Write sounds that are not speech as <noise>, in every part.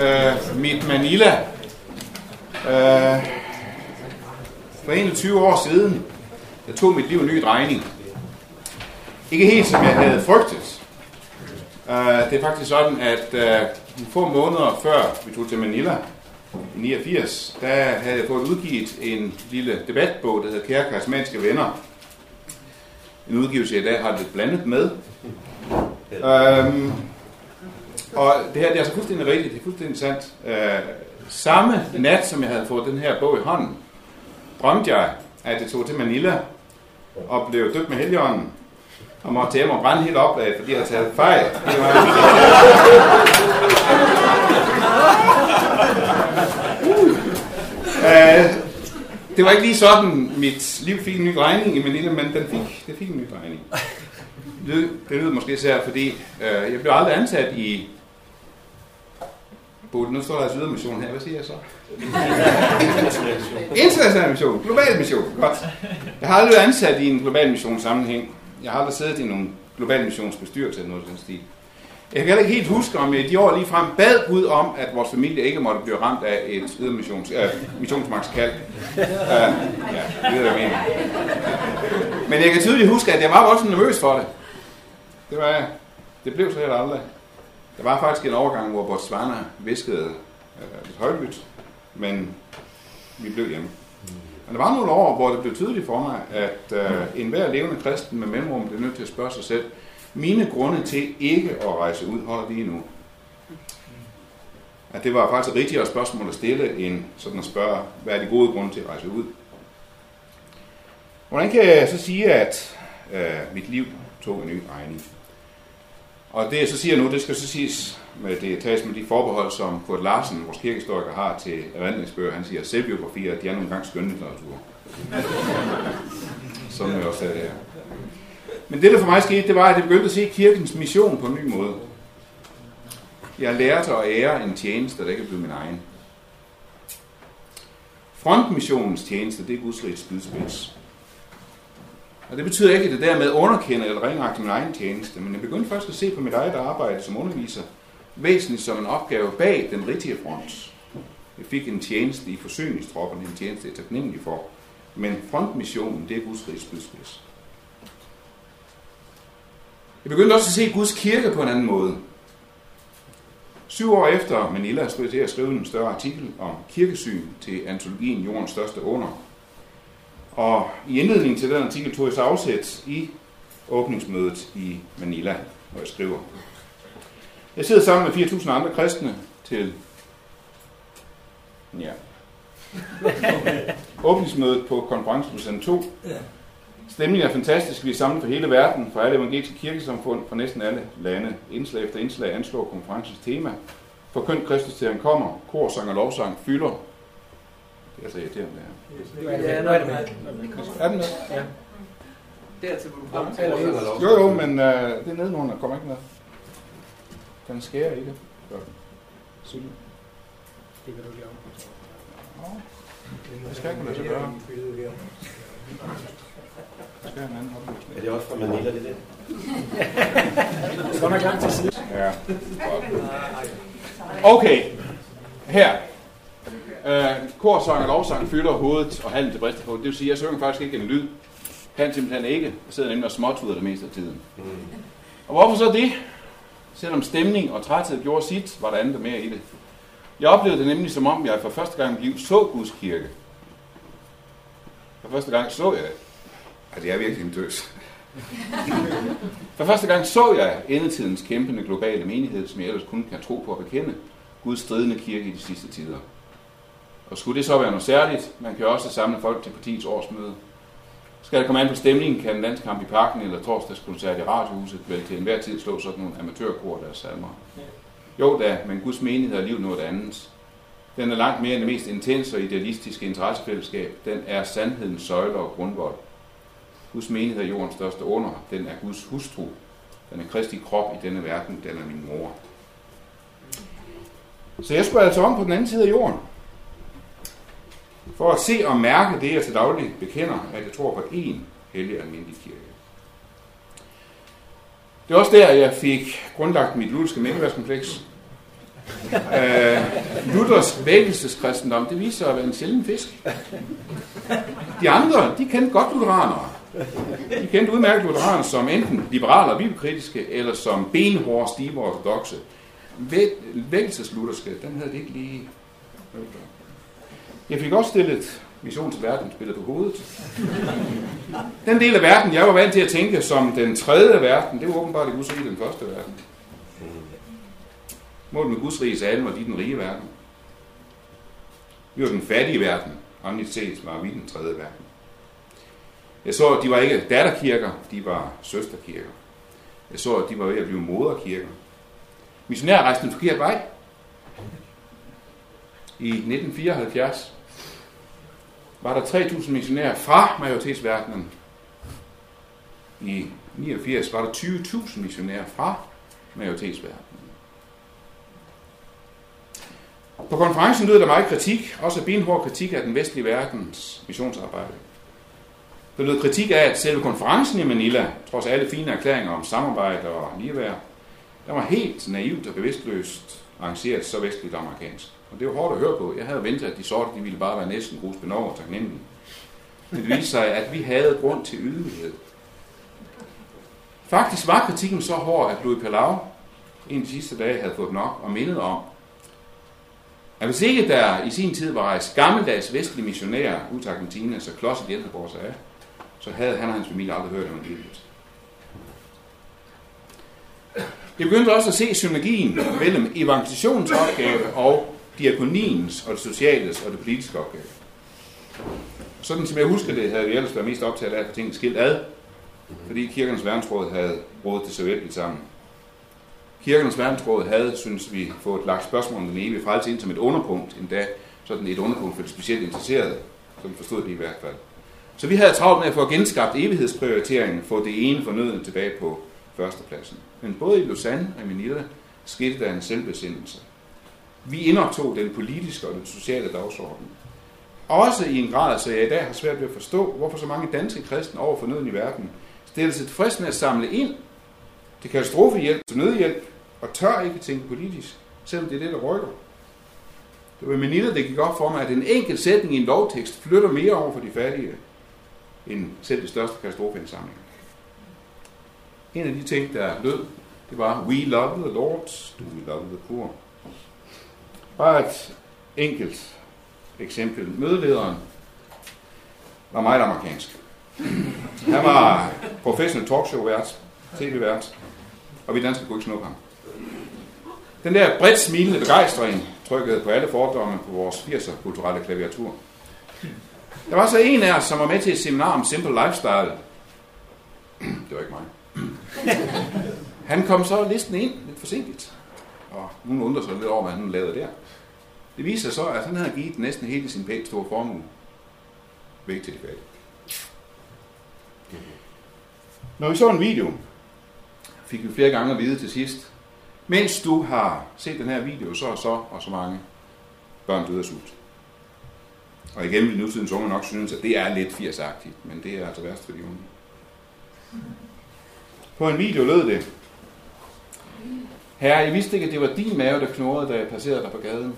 øh, mit Manila. Øh, for 21 år siden, jeg tog mit liv en ny drejning. Ikke helt som jeg havde frygtet. Uh, det er faktisk sådan, at uh, få måneder før vi tog til Manila, i 89, der havde jeg fået udgivet en lille debatbog, der hedder Kære Karismatiske Venner. En udgivelse, jeg i dag har lidt blandet med. Um, og det her det er altså fuldstændig rigtigt, det er fuldstændig sandt. Øh, samme nat, som jeg havde fået den her bog i hånden, drømte jeg, at jeg tog til Manila og blev døbt med heligånden og måtte hjem og brænde helt op, fordi jeg havde taget fejl. Det var... uh, <laughs> det var ikke lige sådan, mit liv fik en ny regning i Manila, men den fik, det fik en ny regning. Det, det lyder måske især, fordi øh, jeg blev aldrig ansat i Bodil, nu står der altså mission her. Hvad siger jeg så? International mission. Global mission. Godt. Jeg har aldrig været ansat i en global mission sammenhæng. Jeg har aldrig siddet i nogen global missionsbestyrelse eller noget af den stil. Jeg kan heller ikke helt huske, om jeg de år lige frem bad Gud om, at vores familie ikke måtte blive ramt af et ydermissions, øh, missionsmagskald. Uh, ja, det ved jeg mener. Men jeg kan tydeligt huske, at jeg var også nervøs for det. Det var jeg. Det blev så helt aldrig. Der var faktisk en overgang, hvor Botswana viskede øh, lidt højlydt, men vi blev hjemme. Men der var nogle år, hvor det blev tydeligt for mig, at øh, enhver levende kristen med mellemrum blev nødt til at spørge sig selv, mine grunde til ikke at rejse ud, holder de endnu? At det var faktisk et rigtigere spørgsmål at stille, end sådan at spørge, hvad er de gode grunde til at rejse ud? Hvordan kan jeg så sige, at øh, mit liv tog en ny regning? Og det jeg så siger nu, det skal så siges med det tages med de forbehold, som Kurt Larsen, vores kirkehistoriker, har til erindringsbøger. Han siger, at selvbiografier, de er nogle gange skønlitteratur. Som jeg også sagde det her. Men det, der for mig skete, det var, at jeg begyndte at se kirkens mission på en ny måde. Jeg lærte at ære en tjeneste, der ikke blev min egen. Frontmissionens tjeneste, det er Guds rigs spydspids. Og det betyder ikke, at det dermed underkender eller ringagter min egen tjeneste, men jeg begyndte først at se på mit eget arbejde som underviser, væsentligt som en opgave bag den rigtige front. Jeg fik en tjeneste i forsyningstropperne, en tjeneste, jeg er taknemmelig for. Men frontmissionen, det er Guds rigs spydspids. Jeg begyndte også at se Guds kirke på en anden måde. Syv år efter Manila skulle jeg til at skrive en større artikel om kirkesyn til antologien Jordens største under. Og i indledningen til den artikel tog jeg så afsæt i åbningsmødet i Manila, hvor jeg skriver. Jeg sidder sammen med 4.000 andre kristne til ja, <laughs> åbningsmødet på konferencen 2 Stemningen er fantastisk. Vi er samlet for hele verden, for alle evangeliske kirkesamfund, fra næsten alle lande. Indslag efter indslag anslår konferencens tema. For kønt Kristus til han kommer. Kor, sang og lovsang fylder. Det er så irriterende, det her. Ja, nu er det med. Er den med? Ja. Dertil, hvor du kommer. Jo, jo, men øh, det er nedenunder. kommer ikke med. Den skærer i det. Syg. Det kan du lige om. Det skal kunne lade sig gøre. Det skal en anden opløsning. Er det også fra Manila, det der? Det er godt nok langt til side. Ja. Okay. Her. Øh, korsang og lovsang fylder hovedet og halen til bristepunkt. Det vil sige, at jeg synger faktisk ikke en lyd. Han simpelthen ikke. Jeg sidder nemlig og småtuder det meste af tiden. Og hvorfor så det? Selvom stemning og træthed gjorde sit, var der andet mere i det. Jeg oplevede det nemlig som om, jeg for første gang i liv så Guds kirke. For første gang så jeg det. Altså, jeg er virkelig en tøs. <laughs> For første gang så jeg endetidens kæmpende globale menighed, som jeg ellers kun kan tro på at bekende, Guds stridende kirke i de sidste tider. Og skulle det så være noget særligt, man kan også samle folk til partiets årsmøde. Skal der komme an på stemningen, kan en landskamp i parken eller torsdagskoncert i radiohuset vel til enhver tid slå sådan nogle amatørkor deres salmer. Jo da, men Guds menighed er liv noget andet. Den er langt mere end det mest intense og idealistiske interessefællesskab. Den er sandhedens søjler og grundvold. Guds menighed er jordens største under. Den er Guds hustru. Den er Kristi krop i denne verden. Den er min mor. Så jeg skulle altså om på den anden side af jorden. For at se og mærke det, jeg til daglig bekender, at jeg tror på én hellig almindelig kirke. Det er også der, jeg fik grundlagt mit lutherske menneskeværdskompleks. <laughs> Øh, Luthers vækkelseskristendom, det viser sig at være en sjælden fisk. De andre, de kendte godt lutheranere. De kendte udmærket lutheranere som enten liberale og bibelkritiske, eller som benhårde, stive ortodoxe. Vækkelseslutherske, den havde de ikke lige... Jeg fik også stillet mission til verden spillet på hovedet. Den del af verden, jeg var vant til at tænke som den tredje verden, det var åbenbart i Guds rige den første verden. Målet med Guds rige alle var de den rige verden. Vi var den fattige verden. Åndeligt set var vi den tredje verden. Jeg så, at de var ikke datterkirker, de var søsterkirker. Jeg så, at de var ved at blive moderkirker. Missionærer rejste en forkert vej. I 1974 var der 3.000 missionærer fra majoritetsverdenen. I 89 var der 20.000 missionærer fra majoritetsverdenen. På konferencen lød der meget kritik, også benhård kritik af den vestlige verdens missionsarbejde. Der lød kritik af, at selve konferencen i Manila, trods alle fine erklæringer om samarbejde og ligeværd, der var helt naivt og bevidstløst arrangeret så vestligt amerikansk. Og det var hårdt at høre på. Jeg havde ventet, at de sorte de ville bare være næsten grus benår og taknemmelige. Men det viste sig, at vi havde grund til ydmyghed. Faktisk var kritikken så hård, at Louis Palau en af de sidste dage havde fået nok og mindet om, at hvis ikke der i sin tid var rejst gammeldags vestlige missionærer ud til Argentina, så klodset hjælpeborg vores af, så havde han og hans familie aldrig hørt om evangeliet. Jeg begyndte også at se synergien mellem evangelisationens opgave og diakoniens og det sociales og det politiske opgave. Sådan som jeg husker det, havde vi ellers været mest optaget af at få tingene skilt ad, fordi kirkernes verdensråd havde rådet til Sovjet sammen. Kirkernes verdensråd havde, synes vi, fået lagt spørgsmål om den evige frelse ind som et underpunkt, endda sådan et underpunkt for de specielt interesserede, som forstod det i hvert fald. Så vi havde travlt med at få genskabt evighedsprioriteringen, få det ene fornødende tilbage på førstepladsen. Men både i Lausanne og i Manila skete der en selvbesindelse. Vi indoptog den politiske og den sociale dagsorden. Også i en grad, så jeg i dag har svært ved at forstå, hvorfor så mange danske kristne over for nøden i verden stiller sig tilfreds med at samle ind til katastrofehjælp, til nødhjælp, og tør ikke tænke politisk, selvom det er det, der rykker. Det var Manila, det gik op for mig, at en enkelt sætning i en lovtekst flytter mere over for de fattige, end selv det største katastrofeindsamling. En af de ting, der lød, det var, We love the Lord, do we love the poor. Bare et enkelt eksempel. Mødelederen var meget amerikansk. Han var professionel talkshow-vært, tv-vært, og vi danskere kunne ikke snuppe ham. Den der bredt smilende begejstring trykkede på alle fordomme på vores 80'er kulturelle klaviatur. Der var så en af os, som var med til et seminar om Simple Lifestyle. Det var ikke mig. <clears throat> Han kom så listen ind lidt forsinket. Og nogen undrer sig lidt over, hvad han lavede der. Det viser sig så, at han havde givet næsten hele sin pænt store formue væk til de fattige. Når vi så en video, fik vi flere gange at vide til sidst, mens du har set den her video, så og så og så mange børn døde af sult. Og igen vil nutidens unge nok synes, at det er lidt 80'agtigt, men det er altså værst for de unge. På en video lød det, Herre, jeg vidste ikke, at det var din mave, der knurrede, da jeg passerede dig på gaden.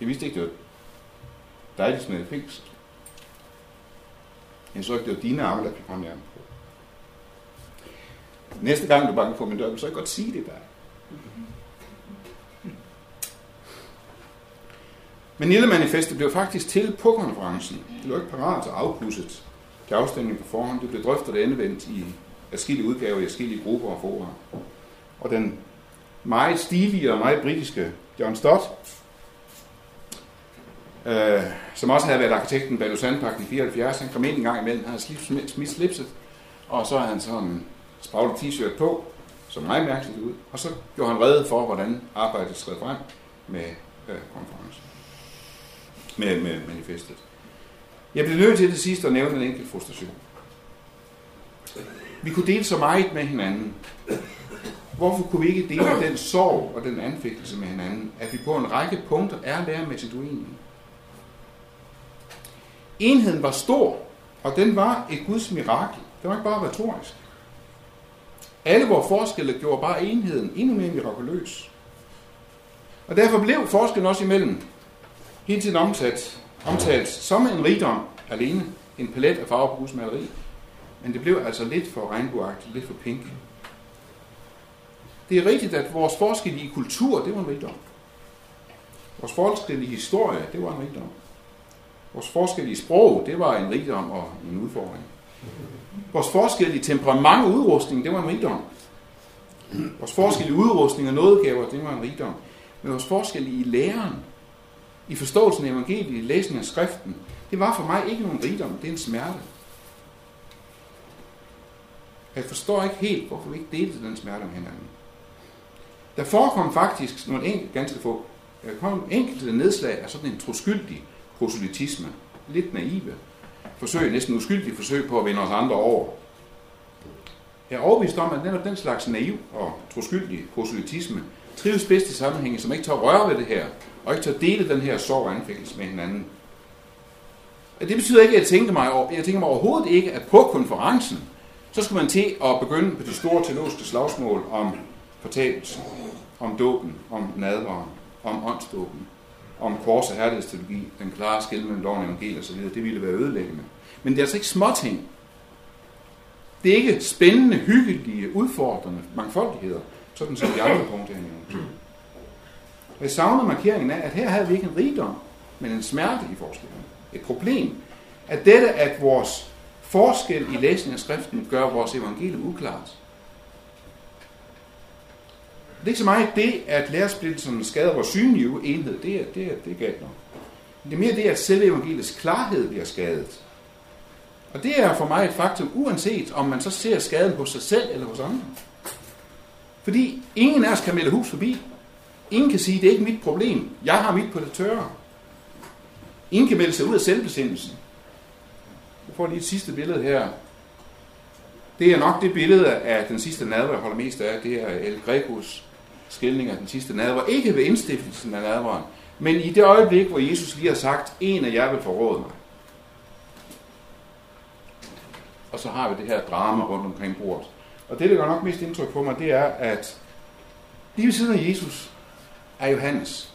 Jeg vidste ikke, det var dig, der smed fængsel. Jeg så ikke, det var dine arme, der fik håndjern på. Næste gang, du banker på min dør, vil så ikke godt sige det der. Men Nille-manifestet blev faktisk til på konferencen. Det lå ikke parat og afpudset til afstemning på forhånd. Det blev drøftet og endevendt i forskellige udgaver, i forskellige grupper og fora. Og den meget stilige og meget britiske John Stott, øh, som også havde været arkitekten bag Lausanne i 74, han kom ind en gang imellem, han havde smidt slipset, og så havde han sådan en spraglet t-shirt på, så meget mærkeligt ud, og så gjorde han redde for, hvordan arbejdet skred frem med øh, konferencen, med, med manifestet. Jeg blev nødt til det sidste at nævne en enkelt frustration. Vi kunne dele så meget med hinanden. Hvorfor kunne vi ikke dele den sorg og den anfægtelse med hinanden, at vi på en række punkter er lærermæssigt uenige? Enheden var stor, og den var et Guds mirakel. Det var ikke bare retorisk. Alle vores forskelle gjorde bare enheden endnu mere mirakuløs. Og derfor blev forskellen også imellem hele tiden omsat, omtalt som en rigdom alene, en palet af farver på husmaleri. Men det blev altså lidt for regnbueagtigt, lidt for pink. Det er rigtigt, at vores forskel i kultur, det var en rigdom. Vores forskel i historie, det var en rigdom. Vores forskel i sprog, det var en rigdom og en udfordring. Vores forskel i temperament og udrustning, det var en rigdom. Vores forskel i udrustning og nådegaver, det var en rigdom. Men vores forskel i læren, i forståelsen af evangeliet, i læsningen af skriften, det var for mig ikke nogen rigdom, det er en smerte. Jeg forstår ikke helt, hvorfor vi ikke delte den smerte med hinanden. Der forekom faktisk nogle enkelt, ganske få, der kom enkelte nedslag af sådan en troskyldig proselytisme. Lidt naive forsøg, næsten uskyldige forsøg på at vinde os andre over. Jeg er overbevist om, at netop den slags naiv og troskyldig proselytisme trives bedst i sammenhænge, som ikke tør røre ved det her, og ikke tør dele den her sorg og anfægtelse med hinanden. Det betyder ikke, at jeg tænker mig, jeg tænker mig overhovedet ikke, at på konferencen, så skulle man til at begynde på de store teologiske slagsmål om fortabelsen, om dåben, om nadvaren, om åndsdåben, om kors og herlighedsteologi, den klare skil mellem loven og evangeliet osv., det ville være ødelæggende. Men det er altså ikke småting. Det er ikke spændende, hyggelige, udfordrende mangfoldigheder, sådan som de andre punkter her. Jeg savner markeringen af, at her havde vi ikke en rigdom, men en smerte i forskellen. Et problem. At dette, at vores forskel i læsningen af skriften gør vores evangelium uklart. Det er ikke så meget det, at lærersplittelsen skader vores synlige enhed. Det er, det er, det er galt nok. Det er mere det, at selve evangeliets klarhed bliver skadet. Og det er for mig et faktum, uanset om man så ser skaden hos sig selv eller hos andre. Fordi ingen af os kan melde hus forbi. Ingen kan sige, det er ikke mit problem. Jeg har mit på det tørre. Ingen kan melde sig ud af selvbesindelsen. Får lige et sidste billede her. Det er nok det billede af den sidste nadver, jeg holder mest af. Det er El Grecos skildring af den sidste nadver. Ikke ved indstiftelsen af nadveren, men i det øjeblik, hvor Jesus lige har sagt, en af jer vil forråde mig. Og så har vi det her drama rundt omkring bordet. Og det, der gør nok mest indtryk på mig, det er, at lige ved siden af Jesus er Johannes.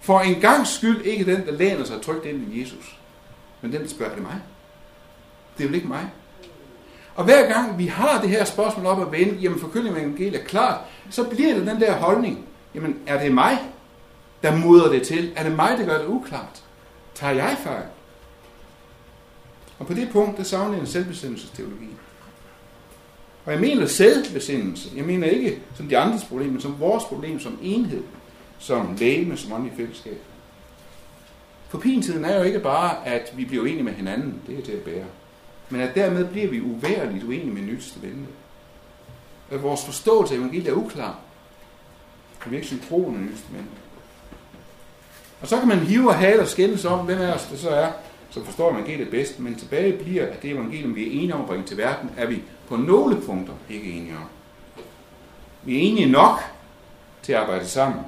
For en gang skyld ikke den, der læner sig trygt ind i Jesus, men den, der spørger, er det mig? Det er vel ikke mig? Og hver gang vi har det her spørgsmål op at vende, jamen forkynding af evangeliet er klart, så bliver det den der holdning, jamen er det mig, der mudrer det til? Er det mig, der gør det uklart? Tager jeg fejl? Og på det punkt, der savner jeg en selvbestemmelsesteologi. Og jeg mener selvbestemmelse. Jeg mener ikke som de andres problem, men som vores problem, som enhed, som lægeme, som åndelig fællesskab. For pintiden er jo ikke bare, at vi bliver enige med hinanden. Det er til at bære. Men at dermed bliver vi uværligt uenige med nyteste. At vores forståelse af evangeliet er uklar. Vi er ikke synkron med. Og så kan man hive og hale og skændes om, hvem af os det så er, som forstår evangeliet bedst, men tilbage bliver, at det evangelium, vi er enige om at bringe til verden, er vi på nogle punkter ikke enige om. Vi er enige nok til at arbejde sammen.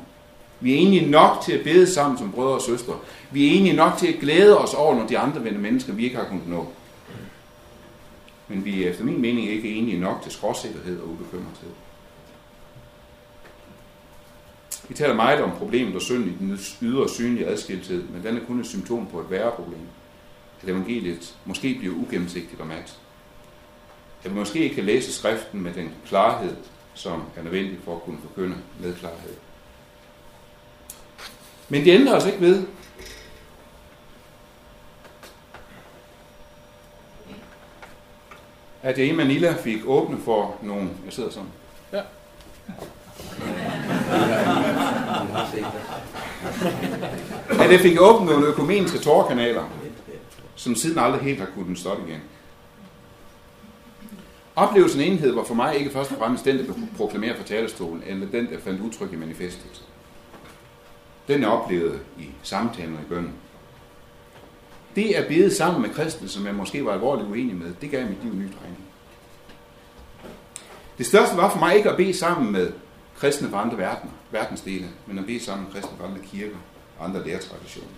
Vi er enige nok til at bede sammen som brødre og søstre. Vi er enige nok til at glæde os over, når de andre vender mennesker, vi ikke har kunnet nå. Men vi er efter min mening ikke enige nok til skråsikkerhed og ubekymrethed. Vi taler meget om problemet og synd i den ydre synlige adskilthed, men den er kun et symptom på et værre problem. At evangeliet måske bliver ugennemsigtigt og mat. At vi måske ikke kan læse skriften med den klarhed, som er nødvendig for at kunne forkynde med klarhed. Men det ændrer os ikke ved, at jeg i Manila fik åbne for nogle... Jeg sidder sådan. Ja. At jeg fik åbnet nogle økumeniske tårkanaler, som siden aldrig helt har kunnet stoppe igen. Oplevelsen af enhed var for mig ikke først og fremmest den, der proklamerer fra talerstolen, eller den, der fandt udtryk i manifestet. Den er oplevet i samtalen og i bønden. Det at bede sammen med kristne, som jeg måske var alvorligt uenig med, det gav mit liv ny drejning. Det største var for mig ikke at bede sammen med kristne fra andre verdener, verdensdele, men at bede sammen med kristne fra andre kirker og andre læretraditioner.